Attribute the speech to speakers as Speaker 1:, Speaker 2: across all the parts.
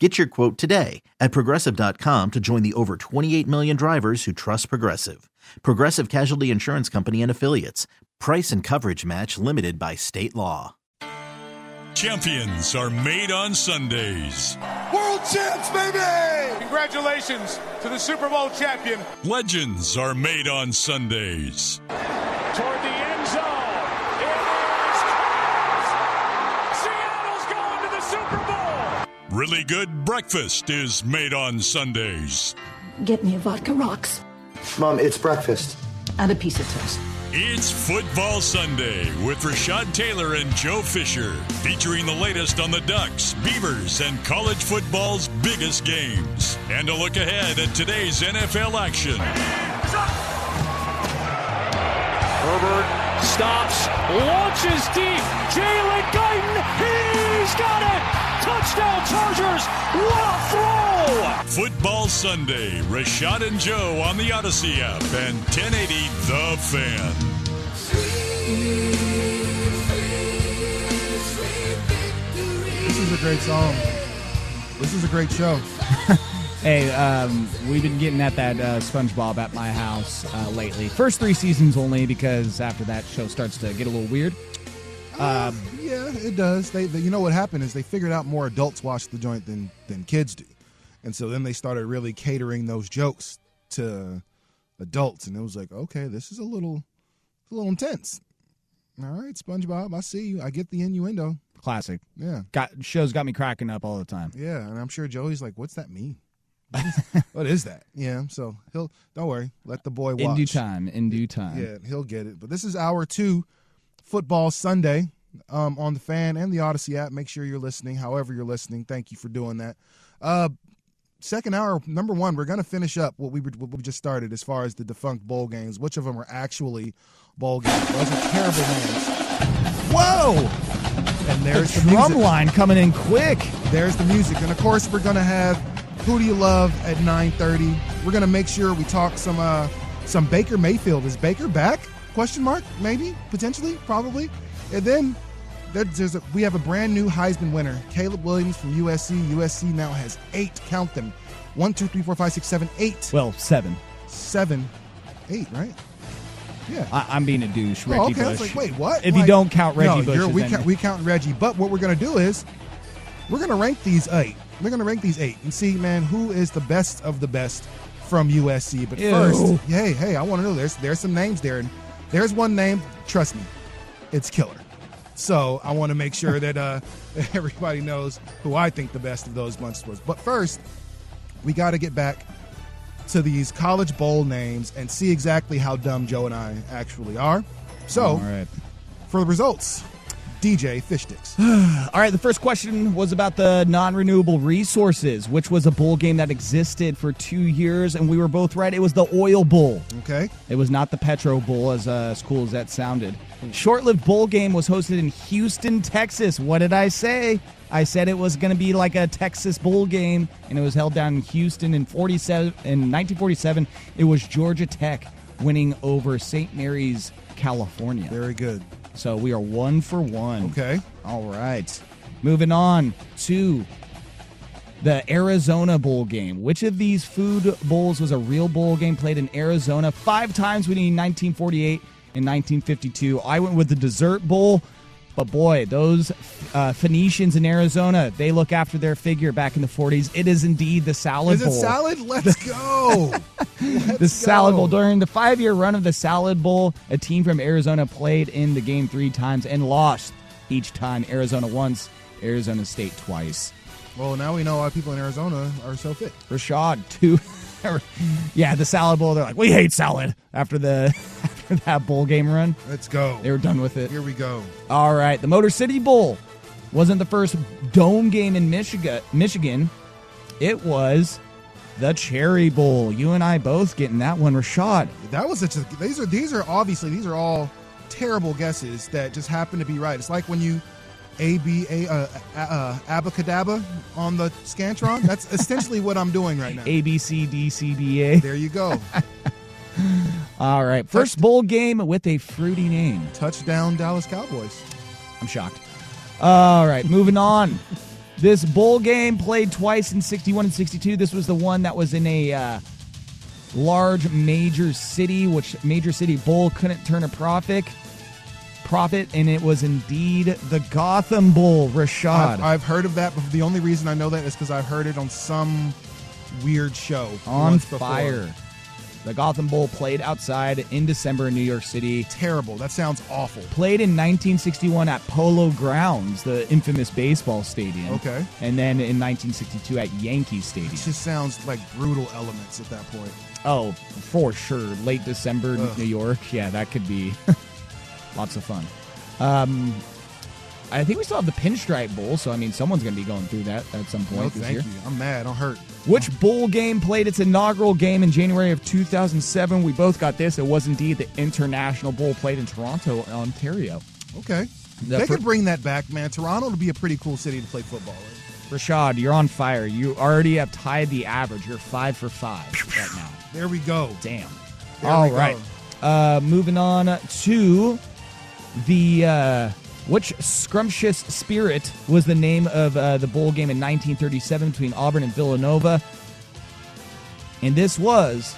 Speaker 1: Get your quote today at progressive.com to join the over 28 million drivers who trust Progressive. Progressive Casualty Insurance Company and Affiliates. Price and coverage match limited by state law.
Speaker 2: Champions are made on Sundays.
Speaker 3: World champs, baby! Congratulations to the Super Bowl champion.
Speaker 2: Legends are made on Sundays.
Speaker 4: Toward the
Speaker 2: Really good breakfast is made on Sundays.
Speaker 5: Get me a vodka rocks
Speaker 6: Mom, it's breakfast.
Speaker 5: and a piece of toast.
Speaker 2: It's Football Sunday with Rashad Taylor and Joe Fisher, featuring the latest on the Ducks, Beavers, and college football's biggest games. And a look ahead at today's NFL action.
Speaker 4: Herbert stops, launches deep. Jalen Guyton, he's got it. Touchdown Chargers. What a throw.
Speaker 2: Football Sunday, Rashad and Joe on the Odyssey app and 1080 The Fan.
Speaker 7: This is a great song. This is a great show.
Speaker 8: Hey, um, we've been getting at that uh, SpongeBob at my house uh, lately. First three seasons only, because after that show starts to get a little weird. Um,
Speaker 7: Yeah, it does. They, they, you know what happened is they figured out more adults watch the joint than than kids do, and so then they started really catering those jokes to adults, and it was like, okay, this is a little, a little intense. All right, SpongeBob, I see you. I get the innuendo.
Speaker 8: classic.
Speaker 7: Yeah,
Speaker 8: Got shows got me cracking up all the time.
Speaker 7: yeah, and I'm sure Joey's like, what's that mean? What is, that? Yeah, so he'll don't worry, let the boy watch.
Speaker 8: In due time. In due time.
Speaker 7: Yeah, he'll get it. But this is hour two, football Sunday, um, on the fan and the Odyssey app. Make sure you're listening. However you're listening, thank you for doing that. Uh, second hour, number one, we're gonna finish up what we were- what we just started as far as the defunct bowl games. Which of them are actually bowl games? Those are terrible names. Whoa! And there's
Speaker 8: the
Speaker 7: the,
Speaker 8: drum
Speaker 7: music.
Speaker 8: line coming in quick.
Speaker 7: There's the music, and of course we're gonna have "Who Do You Love" at 9:30. We're gonna make sure we talk some uh, some Baker Mayfield. Is Baker back? Question mark? Maybe, potentially, probably. And then there's a, we have a brand new Heisman winner, Caleb Williams from USC. USC now has eight. Count them: one, two, three, four, five, six, seven, eight,
Speaker 8: Well, seven.
Speaker 7: seven, eight. Right? Yeah.
Speaker 8: I, I'm being a douche. Oh, Reggie
Speaker 7: Oh, okay.
Speaker 8: Bush.
Speaker 7: like, wait, what?
Speaker 8: If you
Speaker 7: Like-
Speaker 8: don't count Reggie
Speaker 7: no,
Speaker 8: Bush,
Speaker 7: we,
Speaker 8: then-
Speaker 7: count, we count Reggie. But what we're going to do is we're going to rank these eight. We're going to rank these eight and see, man, who is the best of the best from USC. But
Speaker 8: Ew.
Speaker 7: first, hey, hey, I want to know. There's there's some names there, and there's one name. Trust me, it's killer. So I want to make sure that uh, everybody knows who I think the best of those bunches was. But first, we got to get back to these college bowl names and see exactly how dumb Joe and I actually are. So,
Speaker 8: All right.
Speaker 7: for the results, DJ Fish Sticks.
Speaker 8: All right, the first question was about the non renewable resources, which was a bowl game that existed for two years, and we were both right. It was the Oil Bowl.
Speaker 7: Okay.
Speaker 8: It was not the Petro Bowl, as, uh, as cool as that sounded. Short lived bowl game was hosted in Houston, Texas. What did I say? I said it was going to be like a Texas bowl game, and it was held down in Houston in 47. In 1947, it was Georgia Tech winning over St. Mary's, California.
Speaker 7: Very good.
Speaker 8: So we are one for one.
Speaker 7: Okay.
Speaker 8: All right. Moving on to the Arizona Bowl game. Which of these food bowls was a real bowl game played in Arizona five times between 1948 and 1952? I went with the Dessert Bowl. But boy, those uh, Phoenicians in Arizona, they look after their figure back in the 40s. It is indeed the salad
Speaker 7: Is it
Speaker 8: bowl.
Speaker 7: salad? Let's go. Let's
Speaker 8: the salad
Speaker 7: go.
Speaker 8: bowl during the five-year run of the salad bowl a team from arizona played in the game three times and lost each time arizona once arizona state twice
Speaker 7: Well, now we know why people in Arizona are so fit.
Speaker 8: rashad two yeah the salad bowl they're like we hate salad after the after that bowl game run
Speaker 7: Let's go.
Speaker 8: they were done with it
Speaker 7: Here we go.
Speaker 8: all right the motor city bowl wasn't the first dome game in michigan michigan it was the cherry bowl you and i both getting that one rashad
Speaker 7: That was such a. These are these are obviously these are all terrible guesses that just happen to be right. It's like when you a b a uh, uh, uh, abacadabra on the scantron. That's essentially what I'm doing right now.
Speaker 8: A B C D C B A.
Speaker 7: There you go.
Speaker 8: All right, first bowl game with a fruity name.
Speaker 7: Touchdown, Dallas Cowboys.
Speaker 8: I'm shocked. All right, moving on. This bowl game played twice in 61 and 62. This was the one that was in a uh, large major city, which major city bowl couldn't turn a profit. Profit, and it was indeed the Gotham Bowl. Rashad.
Speaker 7: I've, I've heard of that, but the only reason I know that is because I've heard it on some weird show
Speaker 8: on
Speaker 7: once before.
Speaker 8: fire. The Gotham Bowl played outside in December in New York City.
Speaker 7: Terrible. That sounds awful.
Speaker 8: Played in 1961 at Polo Grounds, the infamous baseball stadium.
Speaker 7: Okay.
Speaker 8: And then in 1962 at Yankee Stadium.
Speaker 7: It just sounds like brutal elements at that point.
Speaker 8: Oh, for sure. Late December,
Speaker 7: Ugh.
Speaker 8: New York. Yeah, that could be lots of fun. Um, I think we still have the Pinstripe Bowl, so I mean, someone's going to be going through that at some point
Speaker 7: No,
Speaker 8: this
Speaker 7: thank
Speaker 8: year.
Speaker 7: you. I'm mad. I'm hurt.
Speaker 8: Which bowl game played its inaugural game in January of 2007? We both got this. It was indeed the International Bowl played in Toronto, Ontario.
Speaker 7: Okay.
Speaker 8: The
Speaker 7: they
Speaker 8: fir-
Speaker 7: could bring that back, man. Toronto would be a pretty cool city to play football in.
Speaker 8: Rashad, you're on fire. You already have tied the average. You're five for five right now.
Speaker 7: There we go.
Speaker 8: Damn.
Speaker 7: There
Speaker 8: All
Speaker 7: we go.
Speaker 8: Uh, moving on to the uh, which scrumptious spirit was the name of uh, the bowl game in 1937 between Auburn and Villanova, and this was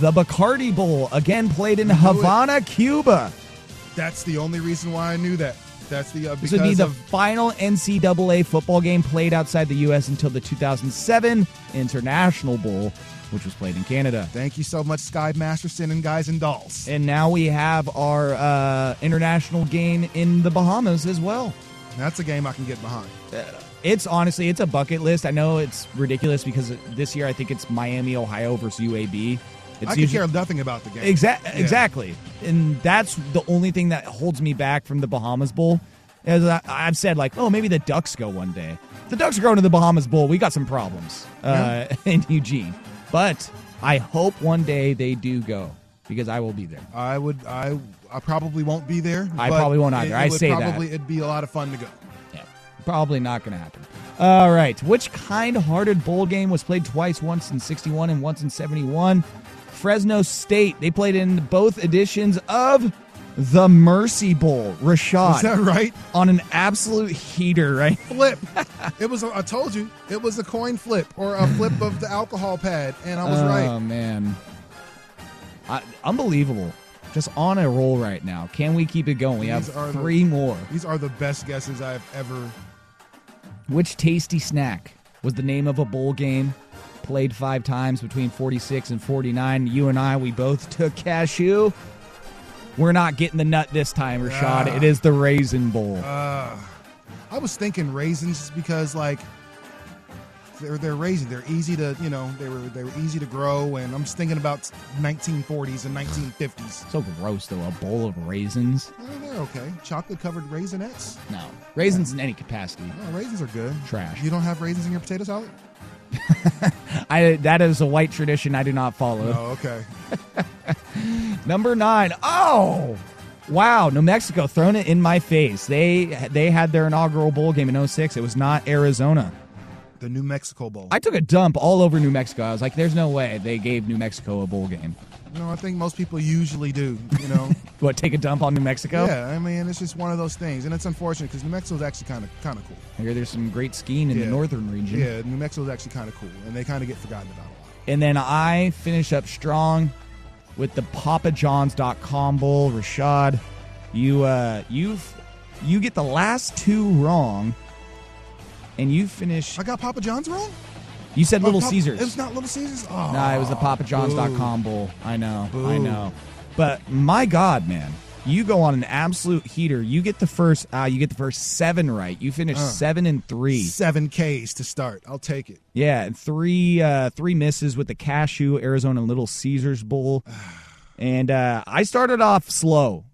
Speaker 8: the Bacardi Bowl again played in
Speaker 7: knew it.
Speaker 8: Havana, Cuba.
Speaker 7: That's the only reason why I knew that. That's the uh,
Speaker 8: This would be the final NCAA football game played outside the U.S. until the 2007 International Bowl, which was played in Canada.
Speaker 7: Thank you so much, Sky Masterson and Guys and Dolls.
Speaker 8: And now we have our uh, international game in the Bahamas as well.
Speaker 7: That's a game I can get behind.
Speaker 8: It's honestly, it's a bucket list. I know it's ridiculous because this year I think it's Miami, Ohio versus UAB. It's
Speaker 7: I could care nothing about the game.
Speaker 8: Exa-
Speaker 7: Yeah.
Speaker 8: Exactly. And that's the only thing that holds me back from the Bahamas Bowl. As I, I've said, like, oh, maybe the Ducks go one day. The Ducks are going to the Bahamas Bowl. We got some problems uh, in Eugene. But I hope one day they do go because I will be there.
Speaker 7: I would. I. I probably won't be there.
Speaker 8: I probably won't either.
Speaker 7: It, it
Speaker 8: I say that.
Speaker 7: probably, It'd be a lot of fun to go.
Speaker 8: Yeah, probably not going to happen. All right. Which kind-hearted bowl game was played twice, once in 61 and once in 71? Fresno State. They played in both editions of the Mercy Bowl. Rashad.
Speaker 7: Is that right?
Speaker 8: On an absolute heater, right?
Speaker 7: Flip. it was. A, I told you. It was a coin flip or a flip of the alcohol pad, and I was
Speaker 8: oh,
Speaker 7: right.
Speaker 8: Oh man. I, unbelievable. Just on a roll right now. Can we keep it going? We
Speaker 7: These
Speaker 8: have
Speaker 7: are the-
Speaker 8: three more.
Speaker 7: These are the best guesses I've ever.
Speaker 8: Which tasty snack was the name of a bowl game played five times between 46 and 49? You and I, we both took cashew. We're not getting the nut this time, Rashad. It is the Raisin Bowl.
Speaker 7: Uh, I was thinking raisins just because like they're they're raisins. They're easy to you know they were they were easy to grow, and I'm just thinking about 1940s and 1950s.
Speaker 8: so gross, though. A bowl of raisins?
Speaker 7: Oh, they're okay. Chocolate covered Raisinets.
Speaker 8: No. Raisins in any capacity.
Speaker 7: No, raisins are good.
Speaker 8: Trash.
Speaker 7: You don't have raisins in your potato salad?
Speaker 8: I That is a white tradition I do not follow.
Speaker 7: Oh, okay.
Speaker 8: Number nine. Oh, wow! New Mexico throwing it in my face. They they had their inaugural bowl game in 06. It was not Arizona.
Speaker 7: The New Mexico Bowl.
Speaker 8: I took a dump all over New Mexico. I was like, "There's no way they gave New Mexico a bowl game."
Speaker 7: No, I think most people usually do. You know.
Speaker 8: What? Take a dump on New Mexico?
Speaker 7: yeah, I mean it's just one of those things, and it's unfortunate because New Mexico is actually kind of kind of cool.
Speaker 8: I hear there's some great skiing in
Speaker 7: Yeah.
Speaker 8: the northern region.
Speaker 7: Yeah, New Mexico is actually kind of cool, and they kind of get forgotten about a lot.
Speaker 8: And then I finish up strong with the PapaJohns.com bowl. Rashad, you uh, you've You get the last two wrong, and you finish.
Speaker 7: I got Papa John's wrong.
Speaker 8: You said Little Caesars.
Speaker 7: It was not Little Caesars. Oh,
Speaker 8: No, it was the PapaJohns.com bowl. I know, I know. But my God, man, you go on an absolute heater. You get the first, uh, you get the first seven right. You finish
Speaker 7: Uh.
Speaker 8: seven and three.
Speaker 7: seven Ks to start. I'll take it.
Speaker 8: Yeah, and three uh, three misses with the Cashew Arizona Little Caesars Bowl. And uh, I started off slow,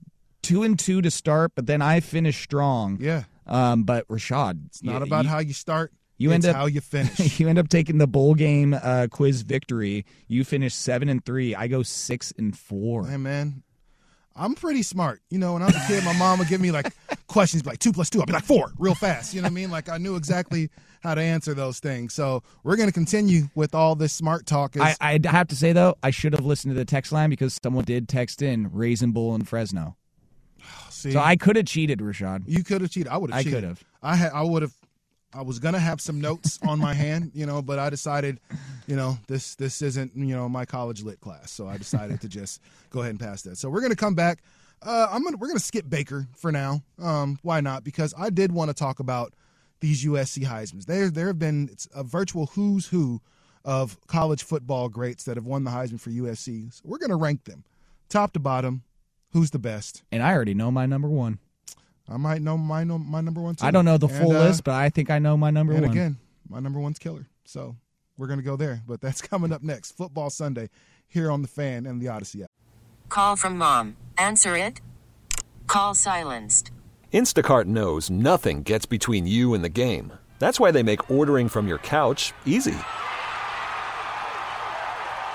Speaker 8: two and two to start, but then I finished strong.
Speaker 7: Yeah,
Speaker 8: Um, but Rashad,
Speaker 7: it's not about how you start.
Speaker 8: You
Speaker 7: it's
Speaker 8: end up-
Speaker 7: how you finish.
Speaker 8: you end up taking the bowl game uh, quiz victory. You finish seven and three. I go six and four.
Speaker 7: hey man, I'm pretty smart. You know, when I was a kid, my mom would give me like questions like two plus two. I'd be like four, real fast. You know what I mean? Like I knew exactly how to answer those things. So we're gonna continue with all this smart talk. Is,
Speaker 8: I, I have to say though, I should have listened to the text line because someone did text in Raisin Bowl in Fresno.
Speaker 7: see,
Speaker 8: So I could have cheated, Rashad.
Speaker 7: you could have cheated. I would have.
Speaker 8: I could have.
Speaker 7: I had. I would have. I was gonna have some notes on my hand, you know, but I decided, you know, this this isn't you know my college lit class, so I decided to just go ahead and pass that. So we're gonna come back. Uh, I'm gonna we're gonna skip Baker for now. Um, why not? Because I did want to talk about these USC Heisman's. There there have been it's a virtual who's who of college football greats that have won the Heisman for USC. So we're gonna rank them, top to bottom. Who's the best?
Speaker 8: And I already know my number one.
Speaker 7: I might know my my number one. Too.
Speaker 8: I don't know the
Speaker 7: And,
Speaker 8: full
Speaker 7: uh,
Speaker 8: list, but I think I know my number
Speaker 7: and
Speaker 8: one.
Speaker 7: again, my number one's killer. So we're gonna go there. But that's coming up next. Football Sunday here on the fan and the Odyssey app.
Speaker 9: Call from mom. Answer it. Call silenced.
Speaker 10: Instacart knows nothing gets between you and the game. That's why they make ordering from your couch easy.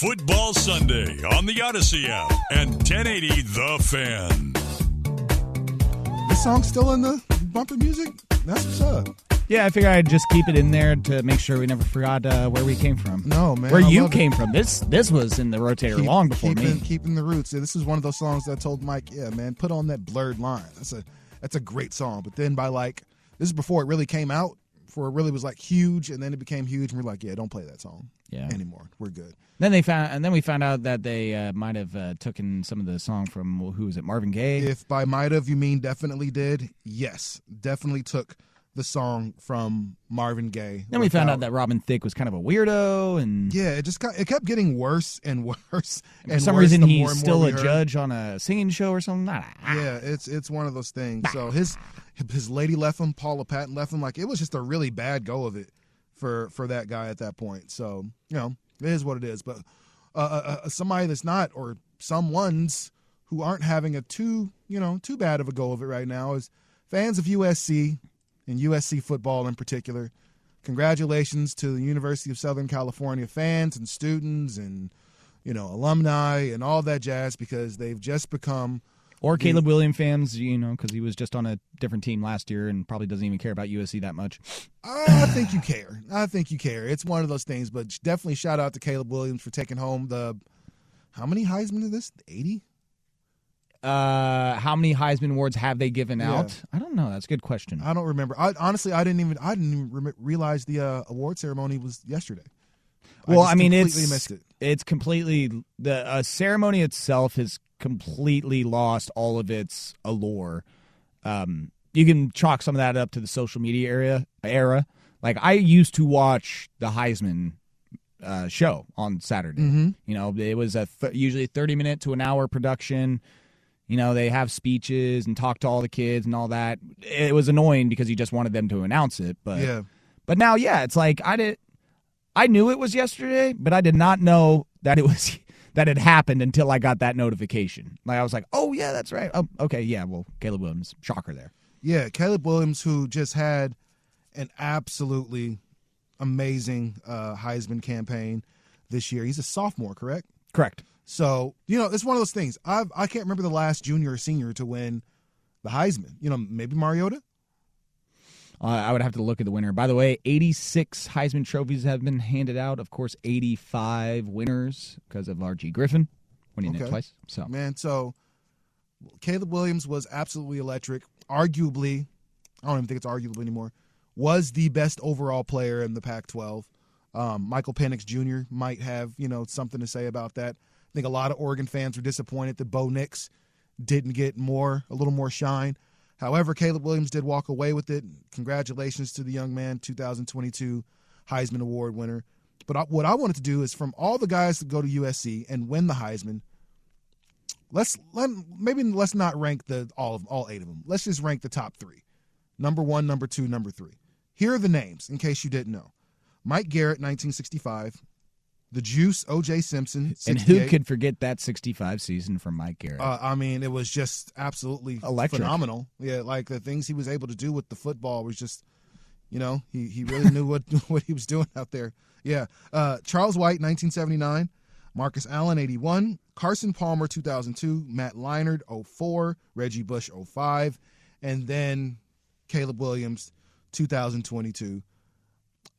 Speaker 2: Football Sunday on the Odyssey app and 1080 The Fan.
Speaker 7: This song's still in the bumper music. That's what's up.
Speaker 8: Yeah, I figured I'd just keep it in there to make sure we never forgot uh, where we came from.
Speaker 7: No man,
Speaker 8: where
Speaker 7: I
Speaker 8: you
Speaker 7: love it.
Speaker 8: came from. This this was in the rotator
Speaker 7: Keep-
Speaker 8: long before
Speaker 7: keeping,
Speaker 8: me.
Speaker 7: Keeping the roots. Yeah, this is one of those songs that I told Mike, yeah, man, put on that blurred line. That's a that's a great song. But then by like this is before it really came out, before it really was like huge, and then it became huge, and we're like, yeah, don't play that song
Speaker 8: Yeah.
Speaker 7: anymore. We're good.
Speaker 8: Then they found, and then we found out that they uh, might have uh, taken some of the song from who was it, Marvin Gaye.
Speaker 7: If by might have you mean definitely did, yes, definitely took the song from Marvin Gaye.
Speaker 8: then we found out that Robin Thicke was kind of a weirdo, and
Speaker 7: yeah, it just got it kept getting worse and worse.
Speaker 8: for
Speaker 7: and
Speaker 8: some
Speaker 7: worse
Speaker 8: reason he's
Speaker 7: and
Speaker 8: still a
Speaker 7: heard.
Speaker 8: judge on a singing show or something. Nah, nah.
Speaker 7: Yeah, it's it's one of those things. So his his lady left him, Paula Patton left him. Like it was just a really bad go of it for for that guy at that point. So you know, it is what it is. But uh, uh, uh, somebody that's not, or some ones who aren't having a too you know too bad of a go of it right now is fans of USC and USC football in particular. Congratulations to the University of Southern California fans and students and you know alumni and all that jazz because they've just become
Speaker 8: Or Caleb Williams fans, you know, because he was just on a different team last year and probably doesn't even care about USC that much.
Speaker 7: I think you care. I think you care. It's one of those things, but definitely shout out to Caleb Williams for taking home the how many Heisman is this? Eighty.
Speaker 8: Uh, how many Heisman awards have they given
Speaker 7: Yeah.
Speaker 8: out? I don't know. That's a good question.
Speaker 7: I don't remember. I honestly, I didn't even I didn't even rem- realize the uh, award ceremony was yesterday.
Speaker 8: well,
Speaker 7: just
Speaker 8: I, mean,
Speaker 7: completely
Speaker 8: it's
Speaker 7: missed it.
Speaker 8: it's completely the uh, ceremony itself has completely lost all of its allure. Um, you can chalk some of that up to the social media area era. Like I used to watch the Heisman uh, show on Saturday.
Speaker 7: Mm-hmm.
Speaker 8: You know, it was a th- usually thirty minute to an hour production. You know, they have speeches and talk to all the kids and all that. It was annoying because you just wanted them to announce it, but
Speaker 7: Yeah.
Speaker 8: but now, yeah, it's like I did. I knew it was yesterday, but I did not know that it was that it happened until I got that notification. Like I was like, "Oh yeah, that's right. Oh, okay, yeah. Well, Caleb Williams, shocker there.
Speaker 7: Yeah, Caleb Williams, who just had an absolutely amazing uh, Heisman campaign this year. He's a sophomore, correct?
Speaker 8: Correct.
Speaker 7: So you know, it's one of those things. I I can't remember the last junior or senior to win the Heisman. You know, maybe Mariota.
Speaker 8: Uh, I would have to look at the winner. By the way, 86 Heisman trophies have been handed out. Of course, 85 winners because of Archie Griffin winning it twice. So
Speaker 7: Man, so Caleb Williams was absolutely electric. Arguably, I don't even think it's arguable anymore. Was the best overall player in the Pac-12. Um, Michael Penix Jr. might have you know something to say about that. I think a lot of Oregon fans were disappointed that Bo Nix didn't get more, a little more shine. However, Caleb Williams did walk away with it. Congratulations to the young man, 2022 Heisman Award winner. But I, what I wanted to do is from all the guys that go to USC and win the Heisman, let's let maybe let's not rank the all of all eight of them. Let's just rank the top three. Number one, number two, number three. Here are the names in case you didn't know: Mike Garrett, 1965. The Juice, O.J. Simpson,
Speaker 8: and who could forget that 65 season from Mike Garrett?
Speaker 7: Uh, I mean, it was just absolutely
Speaker 8: Electric.
Speaker 7: phenomenal. Yeah, like the things he was able to do with the football was just, you know, he, he really knew what what he was doing out there. Yeah. Uh, Charles White, 1979. Marcus Allen, 81. Carson Palmer, 2002. Matt Leinart, 04. Reggie Bush, 05. And then Caleb Williams, 2022.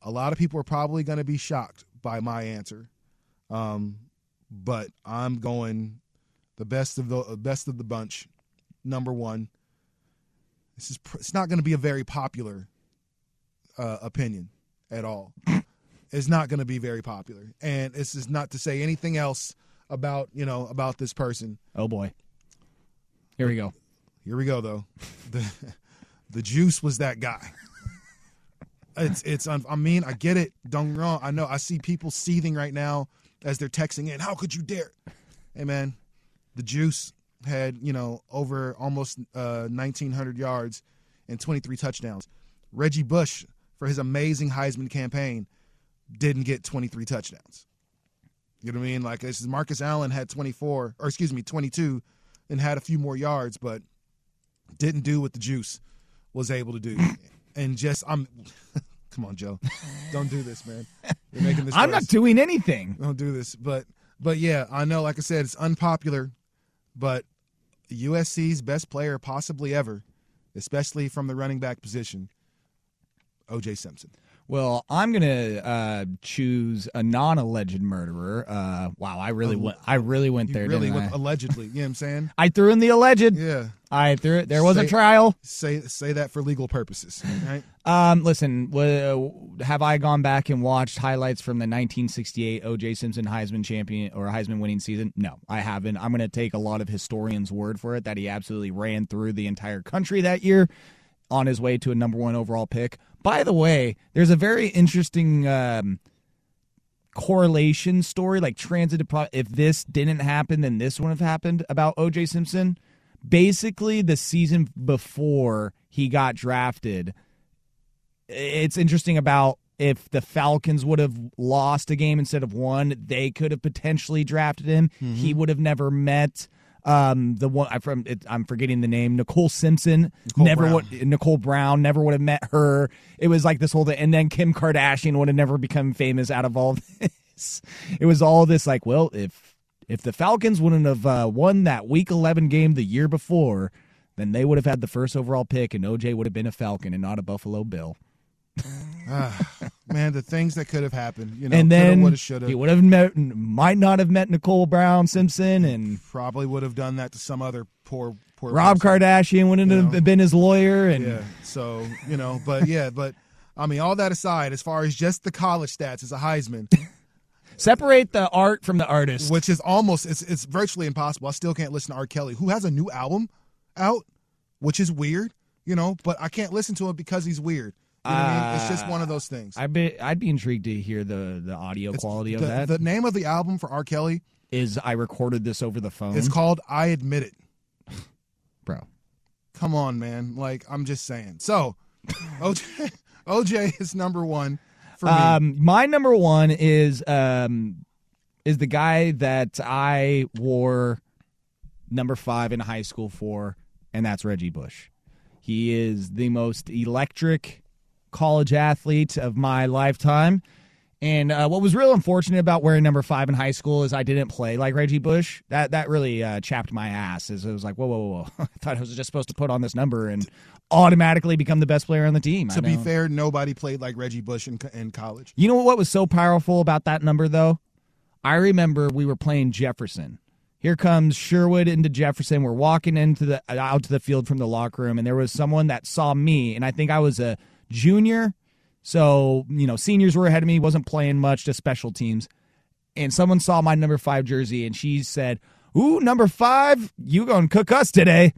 Speaker 7: A lot of people are probably going to be shocked by my answer. Um, but I'm going the best of the best of the bunch. Number one. This is pr- it's not going to be a very popular uh, opinion at all. it's not going to be very popular, and this is not to say anything else about you know about this person.
Speaker 8: oh boy. Here we go.
Speaker 7: Here we go though. The the juice was that guy. It's it's I mean I get it. Don't wrong. I know I see people seething right now as they're texting in. How could you dare? Hey man, the juice had you know over almost uh, 1900 yards and 23 touchdowns. Reggie Bush for his amazing Heisman campaign didn't get 23 touchdowns. You know what I mean? Like this is Marcus Allen had 24 or excuse me 22 and had a few more yards, but didn't do what the juice was able to do. And just I'm come on, Joe. Don't do this, man. You're making this
Speaker 8: I'm
Speaker 7: worse.
Speaker 8: not doing anything.
Speaker 7: Don't do this. But but yeah, I know, like I said, it's unpopular, but USC's best player possibly ever, especially from the running back position, OJ Simpson.
Speaker 8: Well, I'm gonna uh, choose a non-alleged murderer. Uh, wow, I really went. I really went
Speaker 7: You
Speaker 8: there.
Speaker 7: really went
Speaker 8: I?
Speaker 7: allegedly, you know what I'm saying?
Speaker 8: I threw in the alleged.
Speaker 7: Yeah.
Speaker 8: I threw it. There was a trial.
Speaker 7: Say say that for legal purposes, right?
Speaker 8: Um, listen, w- have I gone back and watched highlights from the 1968 O.J. Simpson Heisman champion or Heisman winning season? No, I haven't. I'm going to take a lot of historians' word for it that he absolutely ran through the entire country that year on his way to a number one overall pick. By the way, there's a very interesting um, correlation story, like transitive. Pro- if this didn't happen, then this would have happened about O.J. Simpson. Basically, the season before he got drafted, it's interesting about if the Falcons would have lost a game instead of won, they could have potentially drafted him. He would have never met um the one I from it, I'm forgetting the name Nicole Simpson
Speaker 7: Nicole
Speaker 8: never
Speaker 7: Brown.
Speaker 8: would Nicole Brown never would have met her. It was like this whole thing, and then Kim Kardashian would have never become famous out of all this. It was all this like, well, if if the Falcons wouldn't have uh, won that Week 11 game the year before, then they would have had the first overall pick, and OJ would have been a Falcon and not a Buffalo Bill.
Speaker 7: Ah, man, the things that could have happened, you know,
Speaker 8: and then
Speaker 7: would have, should
Speaker 8: he
Speaker 7: have,
Speaker 8: would have met, might not have met Nicole Brown Simpson, and
Speaker 7: probably would have done that to some other poor, poor.
Speaker 8: Rob
Speaker 7: person.
Speaker 8: Kardashian wouldn't
Speaker 7: You
Speaker 8: have been his lawyer, and
Speaker 7: Yeah. So you know, but yeah, but I mean, all that aside, as far as just the college stats as a Heisman,
Speaker 8: separate the art from the artist.
Speaker 7: which is almost it's it's virtually impossible. I still can't listen to R. Kelly, who has a new album out, which is weird, you know, but I can't listen to him because he's weird. You know what I mean? It's just one of those things.
Speaker 8: I'd be I'd be intrigued to hear the the audio
Speaker 7: It's-
Speaker 8: quality of
Speaker 7: the,
Speaker 8: that.
Speaker 7: The name of the album for R. Kelly
Speaker 8: is I recorded this over the phone.
Speaker 7: It's called "I Admit It." Bro. Come on, man. Like I'm just saying. So, OJ, OJ is number one for me.
Speaker 8: Um, my number one is um, is the guy that I wore number five in high school for, and that's Reggie Bush. He is the most electric college athlete of my lifetime. And uh, what was real unfortunate about wearing number five in high school is I didn't play like Reggie Bush. That that really uh, chapped my ass. Is it was like whoa whoa whoa. I thought I was just supposed to put on this number and automatically become the best player on the team.
Speaker 7: To be fair, nobody played like Reggie Bush in, in college.
Speaker 8: You know what was so powerful about that number, though? I remember we were playing Jefferson. Here comes Sherwood into Jefferson. We're walking into the out to the field from the locker room, and there was someone that saw me, and I think I was a junior, so you know seniors were ahead of me. wasn't playing much, just special teams, and someone saw my number five jersey, and she said, "Ooh, number five, you gonna cook us today?"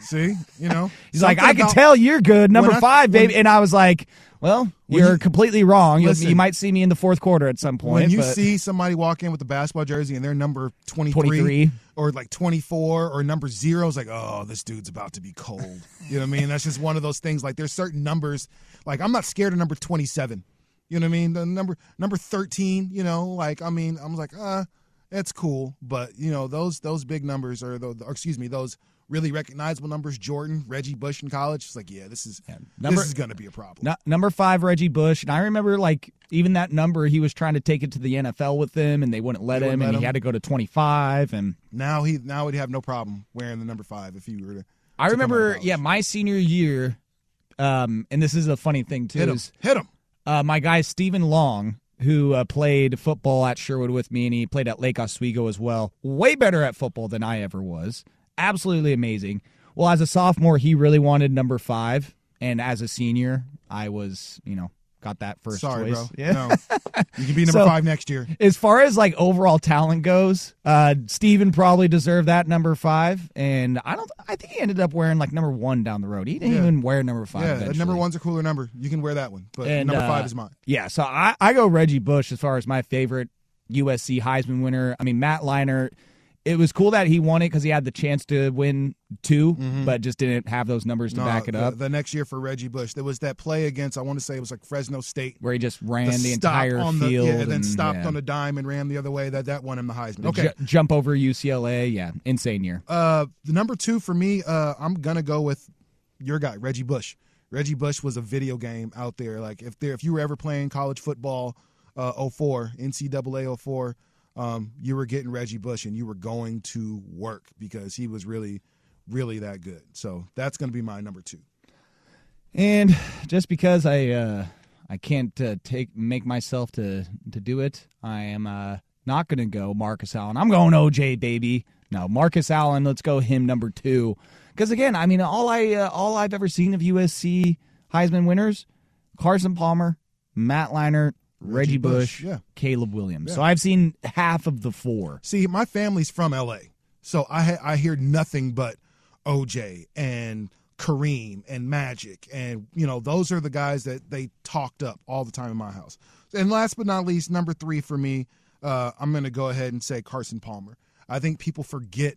Speaker 7: See, you know,
Speaker 8: He's like, I can
Speaker 7: about-
Speaker 8: tell you're good, number
Speaker 7: When I-
Speaker 8: five,
Speaker 7: when-
Speaker 8: baby. And I was like, well,
Speaker 7: When
Speaker 8: you're
Speaker 7: you-
Speaker 8: completely wrong. You,
Speaker 7: Listen.
Speaker 8: you might see me in the fourth quarter at some point.
Speaker 7: when you
Speaker 8: but-
Speaker 7: see somebody walk in with a basketball jersey and they're number 23,
Speaker 8: 23.
Speaker 7: or like 24 or number zero, it's like, oh, this dude's about to be cold. You know what I mean? That's just one of those things. Like there's certain numbers. Like I'm not scared of number 27. You know what I mean? The number number 13. You know, like I mean, I'm like, uh, that's cool, but you know those those big numbers or the or excuse me those really recognizable numbers. Jordan, Reggie Bush in college. It's like, yeah, this is
Speaker 8: number-
Speaker 7: this is going to be a problem.
Speaker 8: Nu- number five, Reggie Bush. And I remember, like, even that number, he was trying to take it to the NFL with him, and they wouldn't let
Speaker 7: They
Speaker 8: him,
Speaker 7: wouldn't
Speaker 8: and
Speaker 7: let
Speaker 8: he had to go to 25. And
Speaker 7: Now he now he'd have no problem wearing the number five if he were to.
Speaker 8: I
Speaker 7: to come out of
Speaker 8: remember, yeah, my senior year, um, and this is a funny thing, too.
Speaker 7: Hit him.
Speaker 8: is,
Speaker 7: Hit him.
Speaker 8: uh, my guy Stephen Long, who uh, played football at Sherwood with me, and he played at Lake Oswego as well. Way better at football than I ever was. Absolutely amazing. Well, as a sophomore, he really wanted number five, and as a senior, I was, you know, got that first
Speaker 7: Sorry,
Speaker 8: choice.
Speaker 7: bro.
Speaker 8: Yeah.
Speaker 7: No, you can be number
Speaker 8: So-
Speaker 7: five next year.
Speaker 8: As far as like overall talent goes, uh, Steven probably deserved that number five, and I don't. I think he ended up wearing like number one down the road. He didn't
Speaker 7: Yeah.
Speaker 8: even wear number five.
Speaker 7: Yeah,
Speaker 8: eventually.
Speaker 7: number one's a cooler number. You can wear that one, but
Speaker 8: And,
Speaker 7: number
Speaker 8: uh,
Speaker 7: five is mine.
Speaker 8: Yeah, so I, I go Reggie Bush as far as my favorite USC Heisman winner. I mean, Matt Leinart. It was cool that he won it because he had the chance to win 2 but just didn't have those numbers to
Speaker 7: Mm-hmm. No,
Speaker 8: back it up.
Speaker 7: The next year for Reggie Bush, there was that play against I want to say it was like Fresno State,
Speaker 8: where he just ran the,
Speaker 7: stop
Speaker 8: entire
Speaker 7: on the,
Speaker 8: field
Speaker 7: yeah, and then stopped
Speaker 8: yeah.
Speaker 7: on a dime and ran the other way. That that won him the Heisman.
Speaker 8: The
Speaker 7: Okay,
Speaker 8: ju- jump over UCLA. Yeah, insane year.
Speaker 7: uh, the number two for me, uh, I'm gonna go with your guy, Reggie Bush. Reggie Bush was a video game out there. Like if there, if you were ever playing college football, uh, 04, NCAA 04, um, you were getting Reggie Bush and you were going to work because he was really, really that good. So that's gonna be my number two.
Speaker 8: And just because I uh, I can't uh, take make myself to to do it, I am uh, not going to go Marcus Allen. I'm going OJ baby. No, Marcus Allen. Let's go him number two. Because again, I mean, all I uh, all I've ever seen of USC Heisman winners: Carson Palmer, Matt Leinart, Reggie,
Speaker 7: Bush,
Speaker 8: Bush,
Speaker 7: yeah.
Speaker 8: Caleb Williams.
Speaker 7: Yeah.
Speaker 8: So I've seen half of the four.
Speaker 7: See, my family's from LA, so I ha- I hear nothing but OJ and Kareem and Magic, and you know those are the guys that they talked up all the time in my house. And last but not least, number three for me, uh, I'm going to go ahead and say Carson Palmer. I think people forget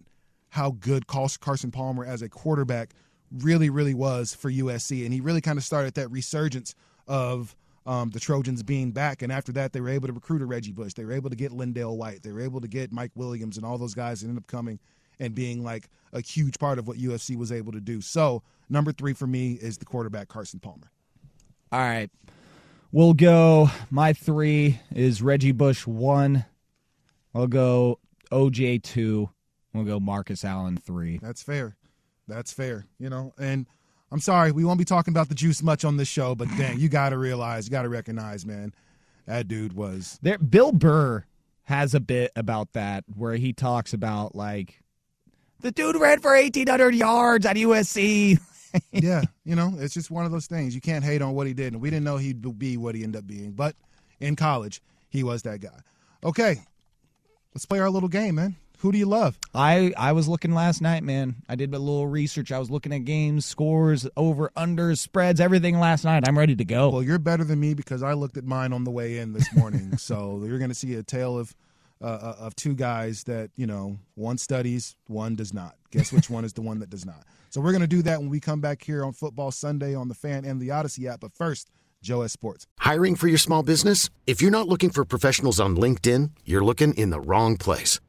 Speaker 7: how good Carson Palmer as a quarterback really, really was for USC, and he really kind of started that resurgence of um, the Trojans being back. And after that, they were able to recruit a Reggie Bush. They were able to get LenDale White. They were able to get Mike Williams and all those guys that ended up coming and being like a huge part of what USC was able to do. So number three for me is the quarterback Carson Palmer.
Speaker 8: All right. We'll go. My three is Reggie Bush one. I'll go OJ two. We'll go Marcus Allen three.
Speaker 7: That's fair. That's fair. You know, and I'm sorry we won't be talking about the juice much on this show, but dang, you got to realize, you got to recognize, man, that dude was
Speaker 8: There, Bill Burr has a bit about that where he talks about like the dude ran for 1,800 yards at USC.
Speaker 7: yeah, you know, it's just one of those things. You can't hate on what he did, and we didn't know he'd be what he ended up being. But in college, he was that guy. Okay, let's play our little game, man. Who do you love?
Speaker 8: I I was looking last night, man. I did a little research. I was looking at games, scores, over, unders, spreads, everything last night. I'm ready to go.
Speaker 7: Well, you're better than me because I looked at mine on the way in this morning. so you're going to see a tale of uh, uh, of two guys that you know one studies, one does not. Guess which one is the one that does not. So we're gonna do that when we come back here on Football Sunday on the Fan and the Odyssey app. But first, Joe S Sports.
Speaker 11: Hiring for your small business? If you're not looking for professionals on LinkedIn, you're looking in the wrong place.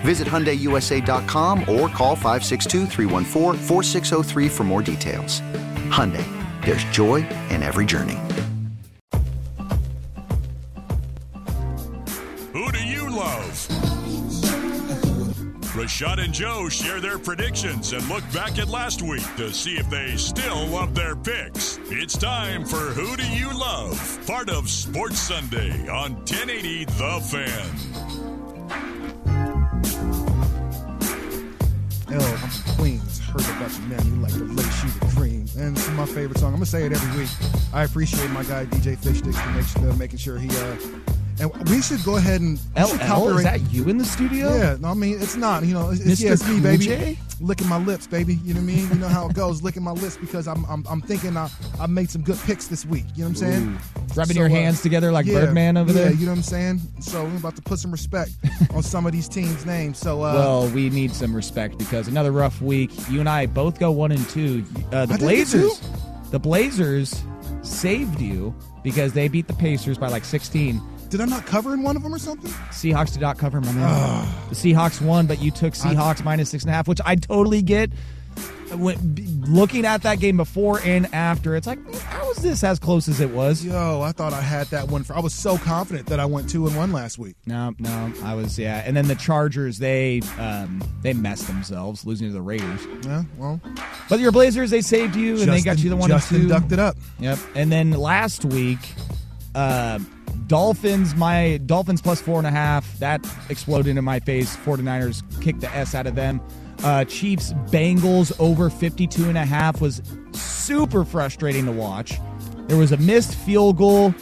Speaker 12: Visit HyundaiUSA.com or call 562 for more details. Hyundai, there's joy in every journey.
Speaker 2: Who do you love? Rashad and Joe share their predictions and look back at last week to see if they still love their picks. It's time for Who Do You Love? Part of Sports Sunday on 1080 The Fan.
Speaker 7: You, man. Like the late shoe the cream. And this is my favorite song. I'm gonna say it every week. I appreciate my guy DJ Fish Sticks for making sure he uh and we should go ahead and
Speaker 8: LL, is that you in the studio?
Speaker 7: Yeah, no, I mean it's not. You know, it's, it's, yeah, it's me, baby.
Speaker 8: J?
Speaker 7: Licking my lips, baby. You know what I mean? You know how it goes, licking my lips because I'm I'm, I'm thinking I I made some good picks this week. You know what I'm saying?
Speaker 8: Ooh. Rubbing your hands together like
Speaker 7: yeah,
Speaker 8: Birdman over there.
Speaker 7: yeah,
Speaker 8: there?
Speaker 7: You know what I'm saying? So we're about to put some respect on some of these teams' names. So uh,
Speaker 8: well, we need some respect because another rough week. You and I both go one and two. Uh, the
Speaker 7: I
Speaker 8: Blazers, the Blazers saved you because they beat the Pacers by like 16.
Speaker 7: Did I not cover in one of them or something?
Speaker 8: Seahawks did not cover, my man. the Seahawks won, but you took Seahawks minus six and a half, which I totally get. When, b- looking at that game before and after, it's like, how is this as close as it was?
Speaker 7: Yo, I thought I had that one. For, I was so confident that I went two and one last week.
Speaker 8: No, no, I was yeah. And then the Chargers, they um, they messed themselves, losing to the Raiders.
Speaker 7: Yeah, well,
Speaker 8: But your Blazers, they saved you, and they got you the one
Speaker 7: Justin
Speaker 8: and two.
Speaker 7: ducked it up.
Speaker 8: Yep. And then last week, uh, Dolphins, my Dolphins plus four and a half. That exploded in my face. 49ers kicked the S out of them. Uh, Chiefs, Bengals over 52 and a half was super frustrating to watch. There was a missed field goal.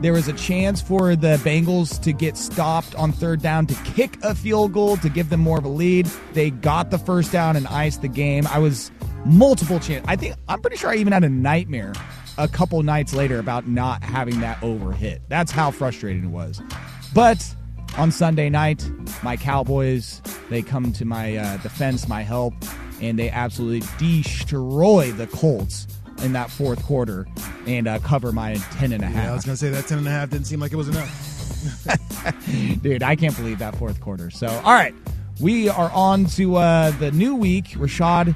Speaker 8: There was a chance for the Bengals to get stopped on third down to kick a field goal to give them more of a lead. They got the first down and iced the game. I was multiple chance. I think I'm pretty sure I even had a nightmare a couple nights later about not having that over hit. That's how frustrating it was. But on Sunday night, my Cowboys they come to my uh, defense, my help, and they absolutely destroy the Colts in that fourth quarter and uh, cover my 10 and a half.
Speaker 7: Yeah, I was gonna say that ten and a half didn't seem like it was enough.
Speaker 8: Dude, I can't believe that fourth quarter. So, all right, we are on to uh, the new week. Rashad,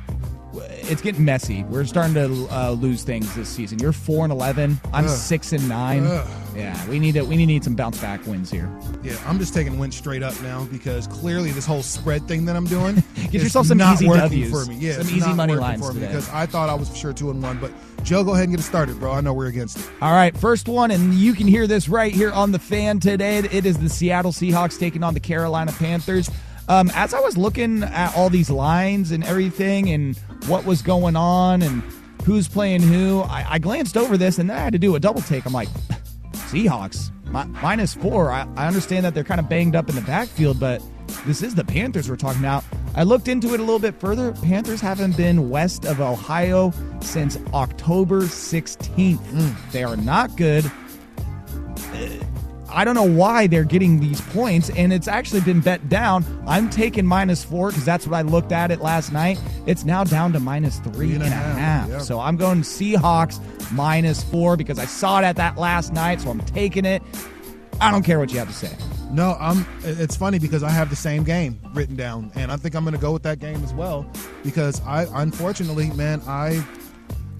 Speaker 8: it's getting messy. We're starting to uh, lose things this season. You're four and eleven. I'm
Speaker 7: Ugh.
Speaker 8: six and nine.
Speaker 7: Ugh.
Speaker 8: Yeah, we need to, we need some bounce back wins here.
Speaker 7: Yeah, I'm just taking wins straight up now because clearly this whole spread thing that I'm doing
Speaker 8: Get yourself some
Speaker 7: not
Speaker 8: easy Ws.
Speaker 7: for me. Yeah,
Speaker 8: Some easy money lines
Speaker 7: for me
Speaker 8: today.
Speaker 7: because I thought I was for sure two and one. But Joe, go ahead and get it started, bro. I know we're against it.
Speaker 8: All right, first one, and you can hear this right here on the fan today. It is the Seattle Seahawks taking on the Carolina Panthers. Um, as I was looking at all these lines and everything, and what was going on, and who's playing who, I, I glanced over this, and then I had to do a double take. I'm like, Seahawks mi- minus four. I, I understand that they're kind of banged up in the backfield, but this is the Panthers we're talking about. I looked into it a little bit further. Panthers haven't been west of Ohio since October 16th. They are not good. I don't know why they're getting these points, and it's actually been bet down. I'm taking minus four because that's what I looked at it last night. It's now down to minus three and a half.
Speaker 7: yeah.
Speaker 8: So I'm going Seahawks minus four because I saw it at that last night, so I'm taking it. I don't care what you have to say.
Speaker 7: No, I'm. It's funny because I have the same game written down, and I think I'm going to go with that game as well. Because I, unfortunately, man, I,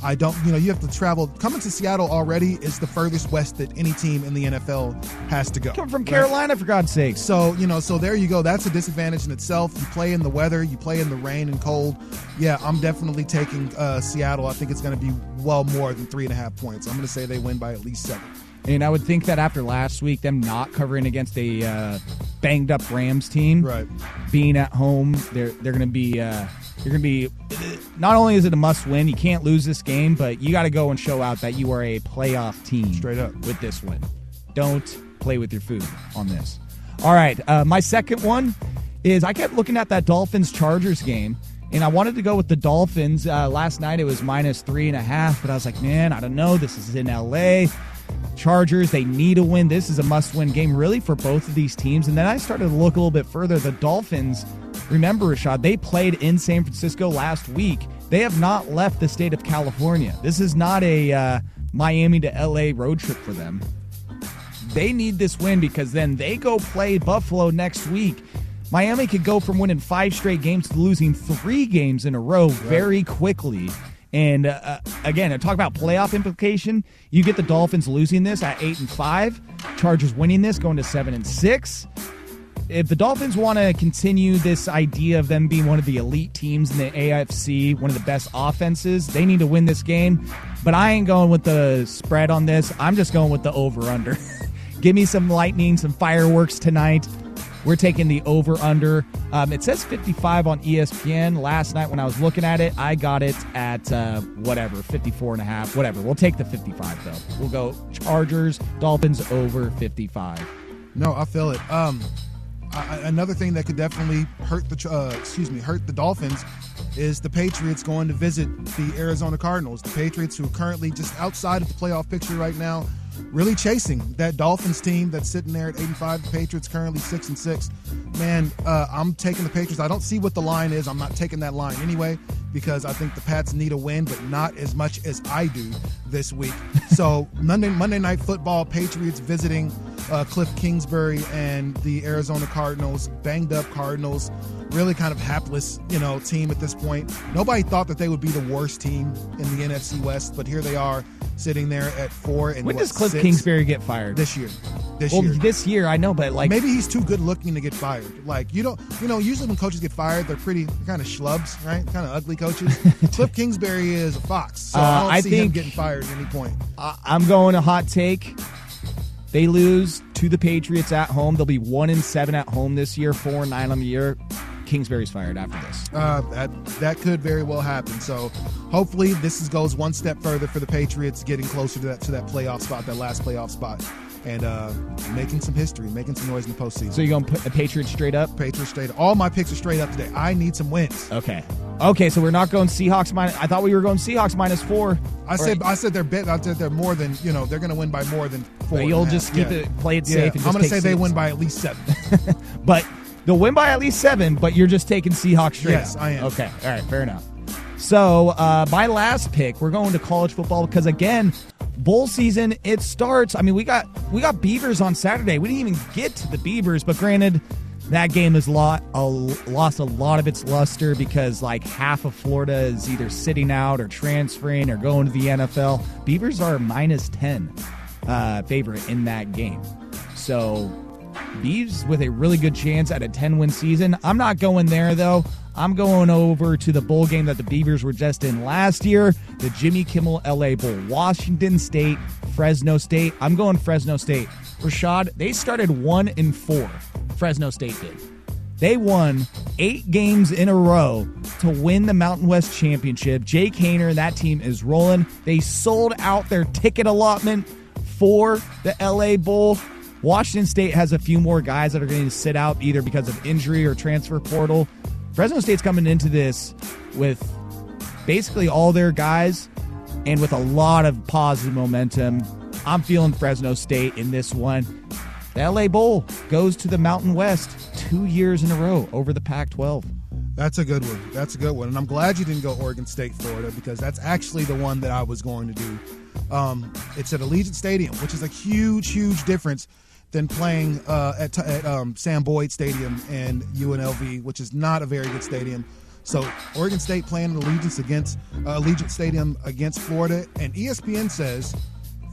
Speaker 7: I don't. You know, you have to travel. Coming to Seattle already is the furthest west that any team in the NFL has to go.
Speaker 8: Come from
Speaker 7: right?
Speaker 8: Carolina, for God's sake.
Speaker 7: So you know, so there you go. That's a disadvantage in itself. You play in the weather, you play in the rain and cold. Yeah, I'm definitely taking uh, Seattle. I think it's going to be well more than three and a half points. I'm going to say they win by at least seven.
Speaker 8: And I would think that after last week, them not covering against a uh, banged up Rams team,
Speaker 7: Right.
Speaker 8: being at home, they're they're going to be uh, you're going to be. Not only is it a must win, you can't lose this game, but you got to go and show out that you are a playoff team.
Speaker 7: Straight up.
Speaker 8: with this win. Don't play with your food on this. All right, uh, my second one is I kept looking at that Dolphins Chargers game. And I wanted to go with the Dolphins. Uh, last night it was minus three and a half, but I was like, man, I don't know. This is in LA. Chargers, they need a win. This is a must win game, really, for both of these teams. And then I started to look a little bit further. The Dolphins, remember, Rashad, they played in San Francisco last week. They have not left the state of California. This is not a uh, Miami to LA road trip for them. They need this win because then they go play Buffalo next week. Miami could go from winning five straight games to losing three games in a row very quickly. And uh, again, talk about playoff implication. You get the Dolphins losing this at eight and five, Chargers winning this, going to seven and six. If the Dolphins want to continue this idea of them being one of the elite teams in the AFC, one of the best offenses, they need to win this game. But I ain't going with the spread on this. I'm just going with the over under. Give me some lightning, some fireworks tonight. We're taking the over under. Um, it says 55 on ESPN. Last night when I was looking at it, I got it at uh, whatever, 54 and a half, whatever. We'll take the 55 though. We'll go Chargers, Dolphins over 55.
Speaker 7: No, I feel it. Um, Another thing that could definitely hurt the uh, excuse me hurt the Dolphins is the Patriots going to visit the Arizona Cardinals. The Patriots, who are currently just outside of the playoff picture right now, really chasing that Dolphins team that's sitting there at 85. The Patriots currently six and six. Man, uh, I'm taking the Patriots. I don't see what the line is. I'm not taking that line anyway because I think the Pats need a win, but not as much as I do this week. So Monday Monday Night Football, Patriots visiting uh, Cliff Kingsbury and the Arizona Cardinals, banged up Cardinals, really kind of hapless, you know, team at this point. Nobody thought that they would be the worst team in the NFC West, but here they are sitting there at four and
Speaker 8: When
Speaker 7: what,
Speaker 8: does Cliff
Speaker 7: six?
Speaker 8: Kingsbury get fired?
Speaker 7: this year? This
Speaker 8: well,
Speaker 7: year.
Speaker 8: this year I know, but like
Speaker 7: maybe he's too good looking to get fired. Like you don't, you know, usually when coaches get fired, they're pretty kind of schlubs, right? Kind of ugly coaches. Cliff Kingsbury is a fox, so
Speaker 8: Uh,
Speaker 7: I don't
Speaker 8: I
Speaker 7: see him
Speaker 8: think-
Speaker 7: getting fired at any point.
Speaker 8: I- I'm going a hot take. They lose to the Patriots at home. They'll be one and seven at home this year, four and nine on the year. Kingsbury's fired after this.
Speaker 7: Uh, that that could very well happen. So hopefully this is, goes one step further for the Patriots, getting closer to that to that playoff spot, that last playoff spot, and uh, making some history, making some noise in the postseason.
Speaker 8: So you're going to put the Patriots straight up?
Speaker 7: Patriots straight. All my picks are straight up today. I need some wins.
Speaker 8: Okay. Okay, so we're not going Seahawks minus. I thought we were going Seahawks minus four.
Speaker 7: I said I said they're bet. I said they're more than you know. They're going to win by more than four.
Speaker 8: But you'll
Speaker 7: half.
Speaker 8: just keep
Speaker 7: Yeah.
Speaker 8: it, play it
Speaker 7: Yeah.
Speaker 8: safe.
Speaker 7: I'm
Speaker 8: going to
Speaker 7: say they win by at least seven.
Speaker 8: But they'll win by at least seven. But you're just taking Seahawks straight.
Speaker 7: Yes,
Speaker 8: up.
Speaker 7: I am.
Speaker 8: Okay. All right. Fair enough. So uh, my last pick, we're going to college football because again, bowl season it starts. I mean, we got we got Beavers on Saturday. We didn't even get to the Beavers, but granted, that game has lot a, lost a lot of its luster because like half of Florida is either sitting out or transferring or going to the NFL. Beavers are minus ten uh, favorite in that game, so Beavs with a really good chance at a 10 win season. I'm not going there though. I'm going over to the bowl game that the Beavers were just in last year, the Jimmy Kimmel LA Bowl. Washington State, Fresno State. I'm going Fresno State. Rashad, they started 1 and 4. Fresno State did. They won eight games in a row to win the Mountain West Championship. Jake Haener and that team is rolling. They sold out their ticket allotment for the LA Bowl. Washington State has a few more guys that are going to sit out either because of injury or transfer portal. Fresno State's coming into this with basically all their guys and with a lot of positive momentum. I'm feeling Fresno State in this one. The LA Bowl goes to the Mountain West two years in a row over the Pac 12.
Speaker 7: That's a good one. That's a good one. And I'm glad you didn't go Oregon State, Florida, because that's actually the one that I was going to do. Um, it's at Allegiant Stadium, which is a huge, huge difference than playing uh, at, at um, Sam Boyd Stadium and UNLV, which is not a very good stadium. So Oregon State playing at Allegiant against uh, Allegiant Stadium against Florida, and ESPN says,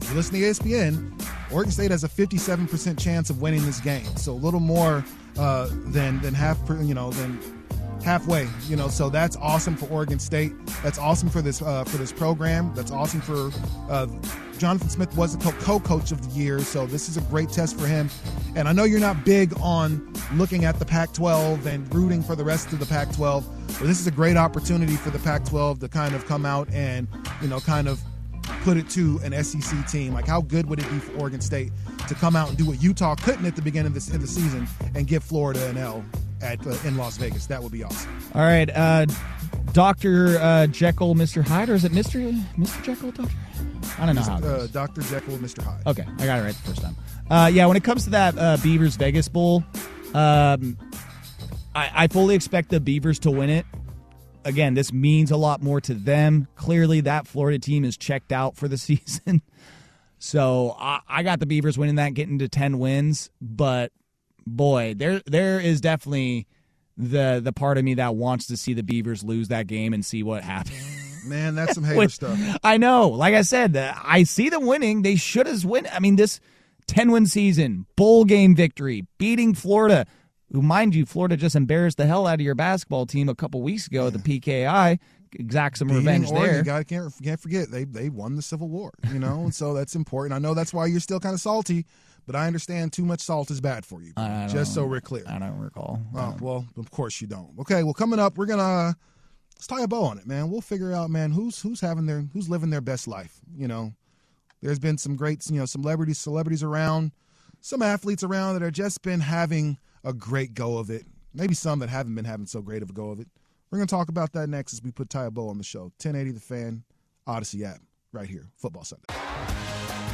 Speaker 7: if you listen to ESPN, Oregon State has a 57% chance of winning this game. So a little more uh, than than half, per, you know, than halfway. You know, so that's awesome for Oregon State. That's awesome for this uh, for this program. That's awesome for uh, Jonathan Smith was the co-coach of the year, so this is a great test for him. And I know you're not big on looking at the Pac-12 and rooting for the rest of the Pac-12, but this is a great opportunity for the Pac-12 to kind of come out and you know kind of put it to an SEC team. Like, how good would it be for Oregon State to come out and do what Utah couldn't at the beginning of, this, of the season and give Florida an L at uh, in Las Vegas? That would be awesome.
Speaker 8: All right, uh, Doctor uh, Jekyll, Mister Hyde, or is it Mister Mister Jekyll, Doctor? I don't know how. It
Speaker 7: Uh. Dr. Jekyll, Mr. Hyde.
Speaker 8: Okay, I got it right the first time. Uh, yeah, when it comes to that uh, Beavers Vegas Bowl, um, I, I fully expect the Beavers to win it. Again, this means a lot more to them. Clearly, that Florida team is checked out for the season. So I, I got the Beavers winning that, getting to ten wins. But boy, there there is definitely the the part of me that wants to see the Beavers lose that game and see what happens.
Speaker 7: Man, that's some hater stuff.
Speaker 8: I know. Like I said, I see them winning. They should have win. I mean, this 10 win season, bowl game victory, beating Florida, who, mind you, Florida just embarrassed the hell out of your basketball team a couple weeks ago at the PKI. Exact some
Speaker 7: Beating
Speaker 8: revenge
Speaker 7: Oregon,
Speaker 8: there.
Speaker 7: God can't, can't forget they they won the Civil War, you know, and so that's important. I know that's why you're still kind of salty, but I understand too much salt is bad for you. Just so we're clear.
Speaker 8: I don't recall.
Speaker 7: Oh well, of course you don't. Okay, well coming up, we're gonna let's tie a bow on it, man. We'll figure out, man, who's who's having their who's living their best life. You know, there's been some great, you know, celebrities celebrities around, some athletes around that have just been having a great go of it. Maybe some that haven't been having so great of a go of it. We're gonna talk about that next as we put tie a bow on the show. 1080 the fan, Odyssey app, right here, Football Sunday.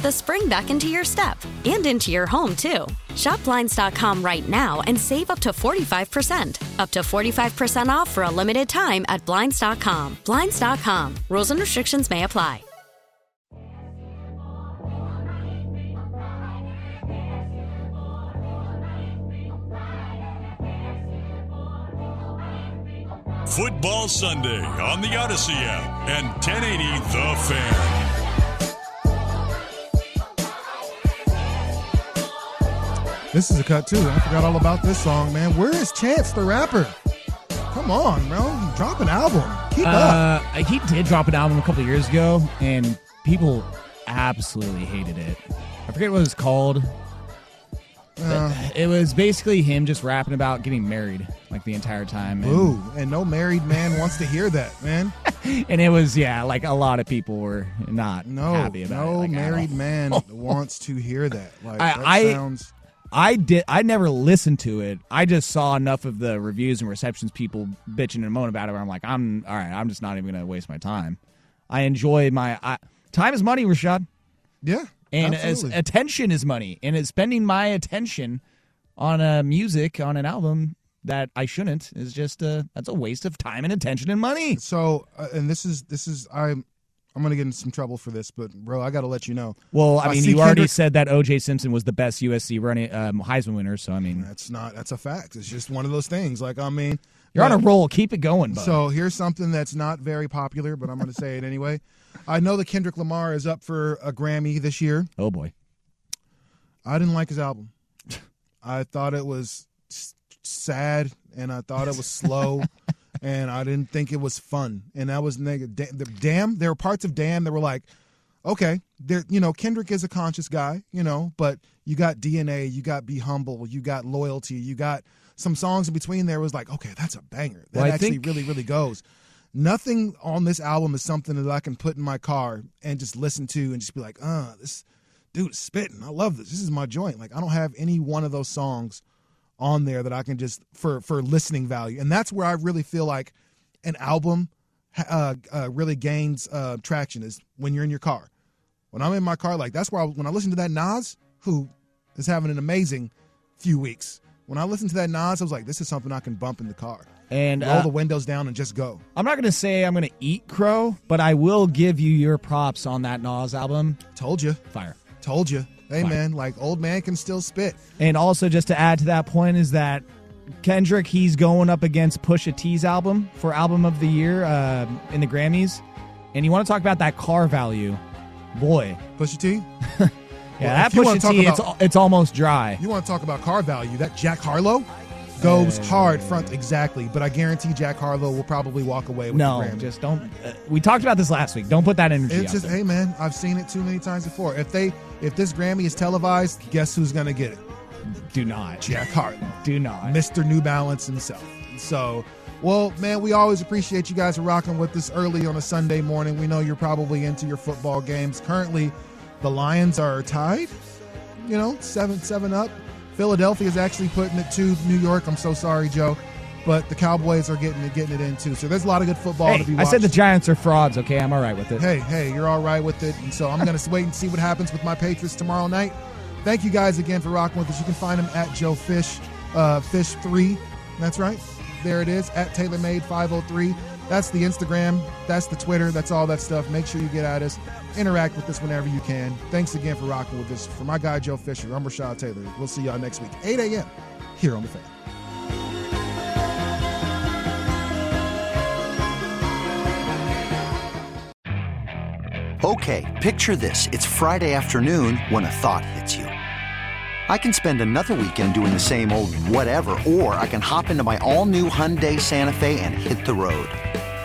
Speaker 13: the spring back into your step and into your home, too. Shop Blinds.com right now and save up to 45%. Up to 45% off for a limited time at Blinds.com. Blinds.com. Rules and restrictions may apply.
Speaker 2: Football Sunday on the Odyssey app and 1080 The Fan.
Speaker 7: This is a cut too. I forgot all about this song, man. Where is Chance the rapper? Come on, bro. Drop an album. Keep up.
Speaker 8: Uh, he did drop an album a couple years ago, and people absolutely hated it. I forget what it was called.
Speaker 7: Uh,
Speaker 8: it was basically him just rapping about getting married like the entire time. And,
Speaker 7: Ooh, and no married man wants to hear that, man.
Speaker 8: and it was yeah, like a lot of people were not
Speaker 7: No,
Speaker 8: happy about
Speaker 7: no
Speaker 8: it. like,
Speaker 7: married man wants to hear that. Like
Speaker 8: I,
Speaker 7: that
Speaker 8: I,
Speaker 7: sounds.
Speaker 8: I did. I never listened to it. I just saw enough of the reviews and receptions, people bitching and moaning about it. Where I'm like, I'm all right. I'm just not even going to waste my time. I enjoy my I, time is money, Rashad.
Speaker 7: Yeah,
Speaker 8: And as attention is money, and it's spending my attention on a music on an album that I shouldn't is just a that's a waste of time and attention and money.
Speaker 7: So, uh, and this is this is I'm I'm gonna get in some trouble for this, but bro, I got to let you know.
Speaker 8: Well,
Speaker 7: If
Speaker 8: I mean, you already said that O.J. Simpson was the best USC running um, Heisman winner, so I mean,
Speaker 7: That's not that's a fact. It's just one of those things. Like I mean,
Speaker 8: you're on a roll. Keep it going, bud.
Speaker 7: So here's something that's not very popular, but I'm going to say it anyway. I know that Kendrick Lamar is up for a Grammy this year.
Speaker 8: oh boy,
Speaker 7: I didn't like his album. I thought it was s- sad, and I thought it was slow, and I didn't think it was fun. And that was negative. Damn, there were parts of Damn that were like, okay, there. You know, Kendrick is a conscious guy, you know, but you got DNA, you got Be Humble, you got Loyalty, you got some songs in between there was like, okay, that's a banger. That
Speaker 8: Well,
Speaker 7: actually
Speaker 8: think-
Speaker 7: really, really goes. Nothing on this album is something that I can put in my car and just listen to and just be like, uh, this dude is spitting. I love this. This is my joint. Like I don't have any one of those songs on there that I can just for for listening value. And that's where I really feel like an album uh, uh, really gains uh, traction is when you're in your car. When I'm in my car, like that's where I, when I listen to that Nas, who is having an amazing few weeks. When I listened to that Nas, I was like, this is something I can bump in the car.
Speaker 8: and
Speaker 7: Roll
Speaker 8: uh,
Speaker 7: the windows down and just go.
Speaker 8: I'm not gonna say I'm gonna eat crow, but I will give you your props on that Nas album.
Speaker 7: Told you.
Speaker 8: Fire.
Speaker 7: Told you. Hey man, like old man can still spit.
Speaker 8: And also, just to add to that point, is that Kendrick he's going up against Pusha T's album for album of the year uh, in the Grammys, and you want to talk about that car value, boy.
Speaker 7: Pusha T.
Speaker 8: Yeah,
Speaker 7: Well,
Speaker 8: that Pusha T,
Speaker 7: about-
Speaker 8: al- it's almost dry.
Speaker 7: You want to talk about car value? That Jack Harlow goes hard front exactly, but I guarantee Jack Harlow will probably walk away with
Speaker 8: No,
Speaker 7: the Grammy.
Speaker 8: just don't. Uh, we talked about this last week. Don't put that energy
Speaker 7: It's just,
Speaker 8: there.
Speaker 7: hey man, I've seen it too many times before. If they, if this Grammy is televised, guess who's gonna get it?
Speaker 8: Do not.
Speaker 7: Jack Harlow,
Speaker 8: Do not.
Speaker 7: Mr. New Balance himself. So, well, man, we always appreciate you guys for rocking with us early on a Sunday morning. We know you're probably into your football games. Currently, the Lions are tied. You know, seven seven up. Philadelphia is actually putting it to New York. I'm so sorry, Joe, but the Cowboys are getting it getting it in too. So there's a lot of good football
Speaker 8: Hey,
Speaker 7: to be
Speaker 8: I said the Giants are frauds. Okay, I'm all right with it.
Speaker 7: Hey, hey, you're all right with it. And so I'm going to wait and see what happens with my Patriots tomorrow night. Thank you guys again for rocking with us. You can find him at Joe Fish, uh, Fish3. That's right. There it is, at TaylorMade503. That's the Instagram. That's the Twitter. That's all that stuff. Make sure you get at us. Interact with us whenever you can. Thanks again for rocking with us. For my guy, Joe Fisher, I'm Rashad Taylor. We'll see y'all next week, 8 a.m. here on The Fan.
Speaker 12: Okay, picture this. It's Friday afternoon when a thought hits you. I can spend another weekend doing the same old whatever, or I can hop into my all new Hyundai Santa Fe and hit the road.